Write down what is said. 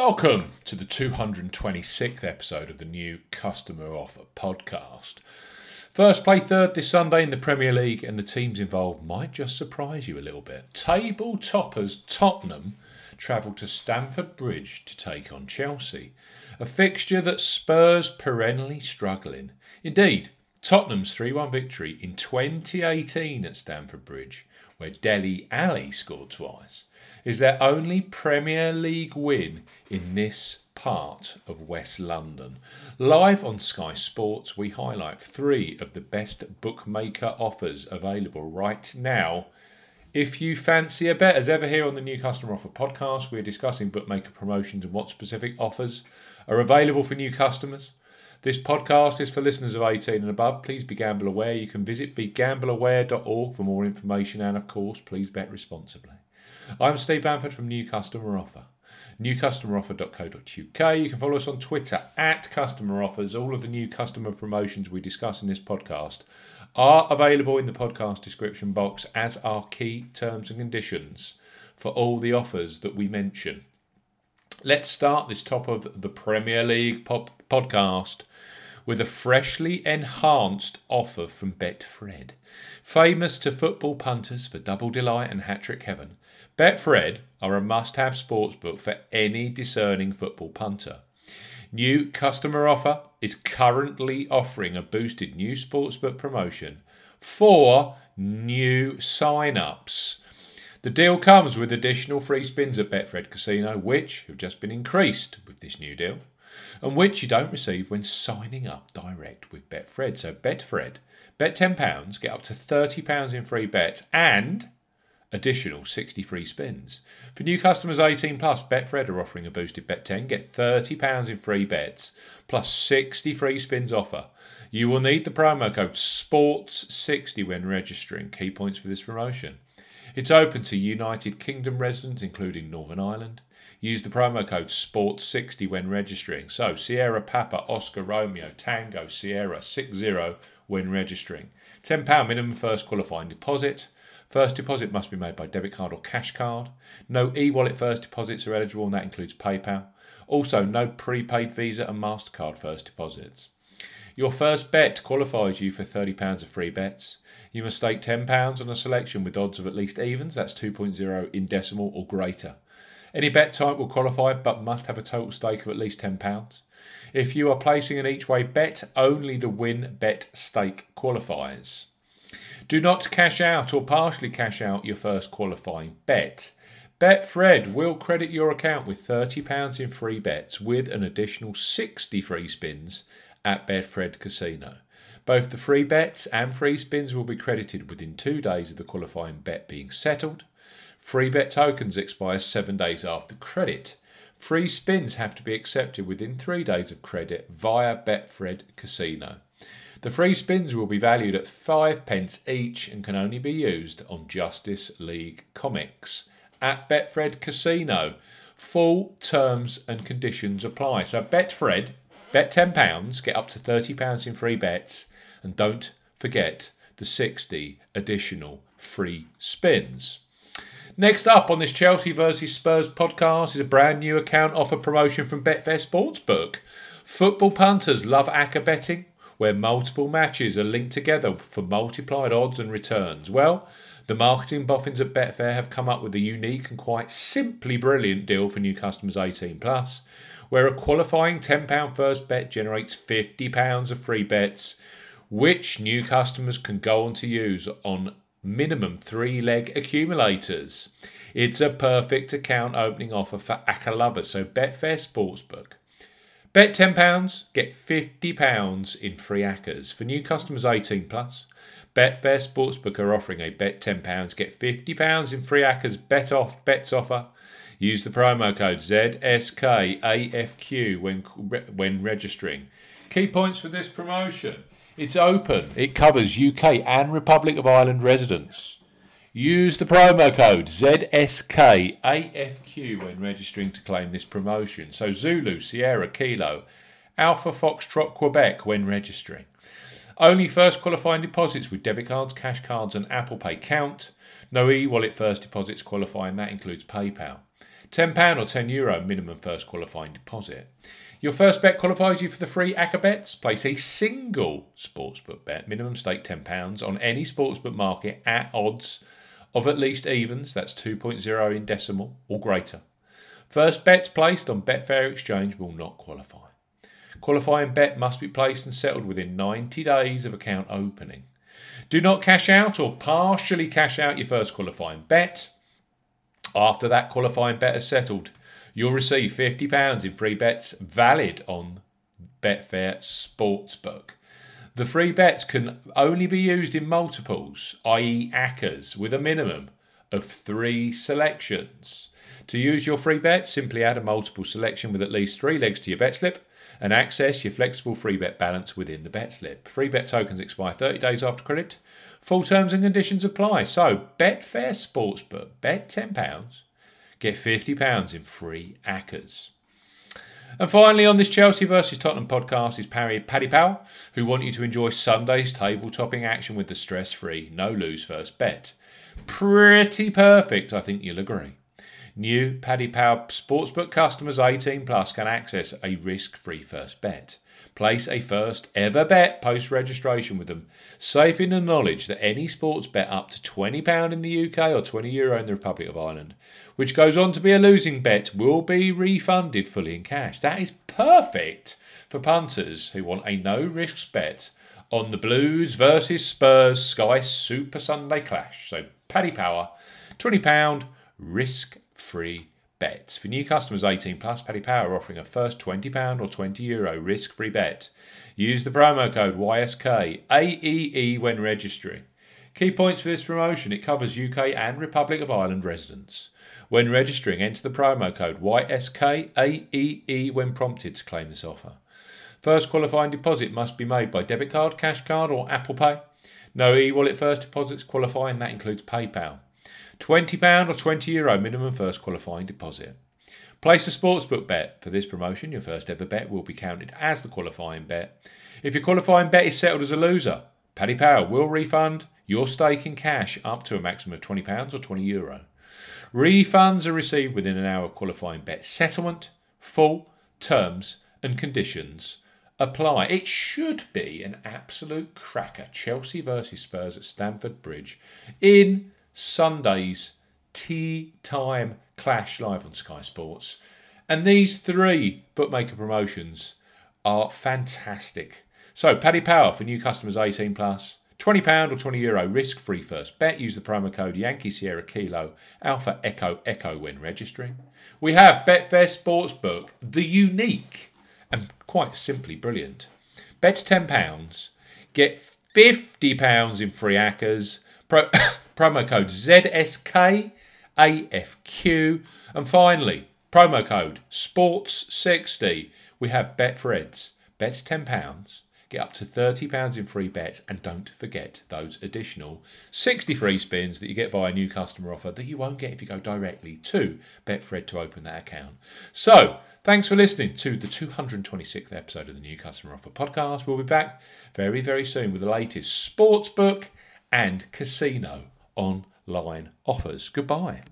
Welcome to the 226th episode of the new Customer Offer podcast. First play third this Sunday in the Premier League, and the teams involved might just surprise you a little bit. Table toppers Tottenham travel to Stamford Bridge to take on Chelsea, a fixture that Spurs perennially struggling. Indeed, Tottenham's 3 1 victory in 2018 at Stamford Bridge, where Dele Alli scored twice, is their only Premier League win in this part of West London. Live on Sky Sports, we highlight three of the best bookmaker offers available right now. If you fancy a bet, as ever here on the New Customer Offer podcast, we're discussing bookmaker promotions and what specific offers are available for new customers. This podcast is for listeners of 18 and above. Please be gamble aware. You can visit begambleaware.org for more information and, of course, please bet responsibly. I'm Steve Bamford from New Customer Offer. NewCustomeroffer.co.uk. You can follow us on Twitter at Customer Offers. All of the new customer promotions we discuss in this podcast are available in the podcast description box, as are key terms and conditions for all the offers that we mention. Let's start this top of the Premier League pop- podcast with a freshly enhanced offer from Betfred. Famous to football punters for double delight and hat trick heaven, Betfred are a must have sportsbook for any discerning football punter. New customer offer is currently offering a boosted new sportsbook promotion for new sign ups. The deal comes with additional free spins at Betfred Casino, which have just been increased with this new deal and which you don't receive when signing up direct with Betfred. So Betfred, bet £10, get up to £30 in free bets and additional 60 free spins. For new customers 18 plus, Betfred are offering a boosted bet 10, get £30 in free bets plus 60 free spins offer. You will need the promo code SPORTS60 when registering. Key points for this promotion. It's open to United Kingdom residents, including Northern Ireland. Use the promo code SPORTS60 when registering. So, Sierra Papa Oscar Romeo Tango Sierra 60 when registering. £10 minimum first qualifying deposit. First deposit must be made by debit card or cash card. No e wallet first deposits are eligible, and that includes PayPal. Also, no prepaid Visa and MasterCard first deposits. Your first bet qualifies you for £30 of free bets. You must stake £10 on a selection with odds of at least evens, that's 2.0 in decimal or greater. Any bet type will qualify but must have a total stake of at least £10. If you are placing an each way bet, only the win bet stake qualifies. Do not cash out or partially cash out your first qualifying bet. Betfred will credit your account with £30 in free bets with an additional 60 free spins at Betfred Casino. Both the free bets and free spins will be credited within two days of the qualifying bet being settled. Free bet tokens expire seven days after credit. Free spins have to be accepted within three days of credit via Betfred Casino. The free spins will be valued at five pence each and can only be used on Justice League comics at Betfred Casino. Full terms and conditions apply. So Betfred, bet £10, get up to £30 in free bets, and don't forget the 60 additional free spins. Next up on this Chelsea versus Spurs podcast is a brand new account offer promotion from Betfair Sportsbook. Football punters love acca betting, where multiple matches are linked together for multiplied odds and returns. Well, the marketing boffins at Betfair have come up with a unique and quite simply brilliant deal for new customers 18 plus, where a qualifying £10 first bet generates £50 of free bets, which new customers can go on to use on minimum three leg accumulators. It's a perfect account opening offer for ACCA lovers, so Betfair Sportsbook. Bet £10, get £50 in free ACCAs. For new customers 18 plus, Betfair Sportsbook are offering a bet £10, get £50 in free ACCAs bet off bets offer. Use the promo code ZSKAFQ when, when registering. Key points for this promotion. It's open. It covers UK and Republic of Ireland residents. Use the promo code ZSKAFQ when registering to claim this promotion. So Zulu, Sierra, Kilo, Alpha Foxtrot, Quebec when registering. Only first qualifying deposits with debit cards, cash cards, and Apple Pay count. No e wallet first deposits qualifying, that includes PayPal. £10 or €10 Euro minimum first qualifying deposit. Your first bet qualifies you for the free ACCA bets. Place a single sportsbook bet, minimum stake £10, on any sportsbook market at odds of at least evens, that's 2.0 in decimal or greater. First bets placed on Betfair Exchange will not qualify. Qualifying bet must be placed and settled within 90 days of account opening. Do not cash out or partially cash out your first qualifying bet. After that qualifying bet is settled, you'll receive £50 in free bets valid on Betfair Sportsbook. The free bets can only be used in multiples, i.e., ACCAs, with a minimum of three selections. To use your free bet, simply add a multiple selection with at least three legs to your bet slip and access your flexible free bet balance within the bet slip. Free bet tokens expire 30 days after credit. Full terms and conditions apply. So, Betfair Sportsbook, bet £10, get £50 in free ACCAs. And finally, on this Chelsea versus Tottenham podcast is Parry, Paddy Power, who want you to enjoy Sunday's table topping action with the stress free, no lose first bet. Pretty perfect, I think you'll agree. New Paddy Power Sportsbook customers 18 plus can access a risk-free first bet. Place a first ever bet post registration with them, safe in the knowledge that any sports bet up to £20 in the UK or €20 Euro in the Republic of Ireland, which goes on to be a losing bet, will be refunded fully in cash. That is perfect for punters who want a no risk bet on the Blues versus Spurs Sky Super Sunday clash. So, Paddy Power, £20 risk free bets. For new customers 18 plus, Paddy Power offering a first £20 or €20 Euro risk free bet. Use the promo code YSK AEE when registering. Key points for this promotion it covers UK and Republic of Ireland residents. When registering, enter the promo code YSK AEE when prompted to claim this offer. First qualifying deposit must be made by debit card, cash card, or Apple Pay. No e wallet first deposits qualify, and that includes PayPal. £20 or €20 Euro minimum first qualifying deposit. Place a sportsbook bet. For this promotion, your first ever bet will be counted as the qualifying bet. If your qualifying bet is settled as a loser, Paddy Power will refund your stake in cash up to a maximum of £20 or €20 Euro. Refunds are received within an hour of qualifying bet settlement. Full terms and conditions apply. It should be an absolute cracker. Chelsea versus Spurs at Stamford Bridge in Sunday's tea time clash live on Sky Sports. And these three bookmaker promotions are fantastic. So, Paddy Power for new customers 18 plus. £20 or €20 Euro risk free first bet. Use the promo code Yankee Sierra Kilo Alpha Echo Echo when registering. We have Betfair Sportsbook, the unique and quite simply brilliant. Bet £10, get £50 in free ACCAs. Pro- promo code ZSK AFQ. And finally, promo code SPORTS60. We have Betfreds. Bets £10. Get up to £30 in free bets. And don't forget those additional 60 free spins that you get via a new customer offer that you won't get if you go directly to Betfred to open that account. So, thanks for listening to the 226th episode of the New Customer Offer podcast. We'll be back very, very soon with the latest sportsbook and casino online offers. Goodbye.